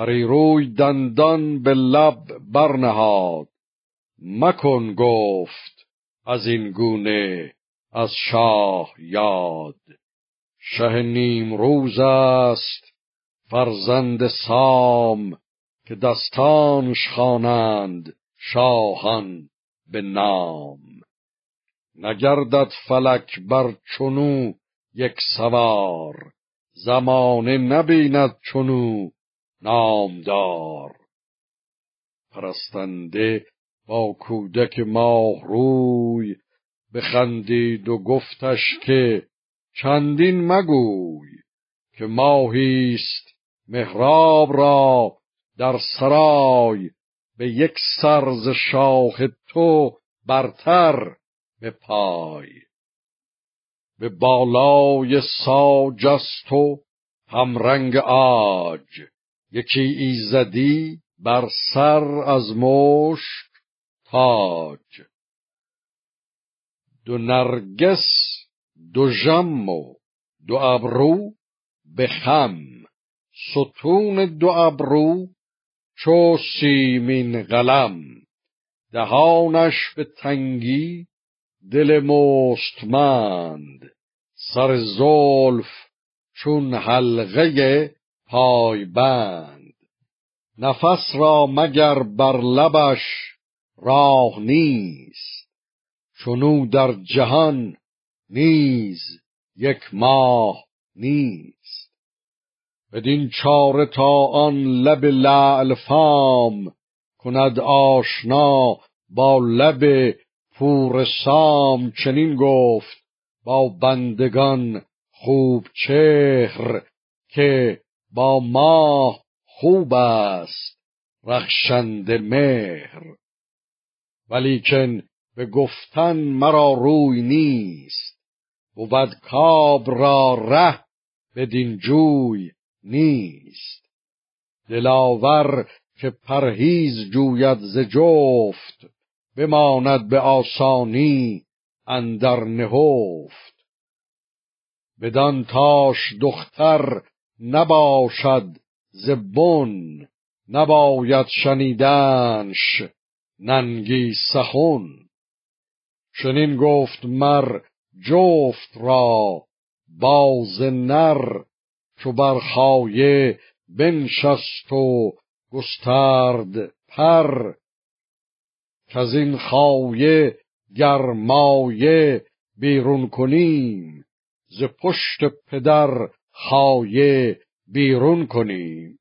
پریروی دندان به لب برنهاد. مکن گفت از این گونه از شاه یاد. شه نیم روز است فرزند سام که دستانش خوانند شاهان به نام. نگردد فلک بر چنو یک سوار زمانه نبیند چنو نامدار. پرستنده با کودک ماه روی بخندید و گفتش که چندین مگوی که ماهیست مهراب را در سرای به یک سرز شاه تو برتر به پای به بالای ساج و همرنگ آج یکی ایزدی بر سر از مشک تاج. دو نرگس دو جم و دو ابرو به خم. ستون دو ابرو چو سیمین قلم. دهانش به تنگی دل مستمند. سر زلف چون حلقه پایبند. نفس را مگر بر لبش راه نیست. چونو در جهان نیز یک ماه نیست. بدین چاره تا آن لب لعل فام کند آشنا با لب پور سام چنین گفت با بندگان خوب چهر که با ماه خوب است رخشنده مهر. ولیکن به گفتن مرا روی نیست بود کاب را ره بدین جوی نیست. دلاور که پرهیز جوید ز جفت بماند به آسانی اندر نهفت. بدان تاش دختر نباشد زبون نباید شنیدنش ننگی سخن چنین گفت مر جفت را باز نر چو بر خایه بنشست و گسترد پر. از این خایه گرمایه بیرون کنیم ز پشت پدر خایه بیرون کنیم.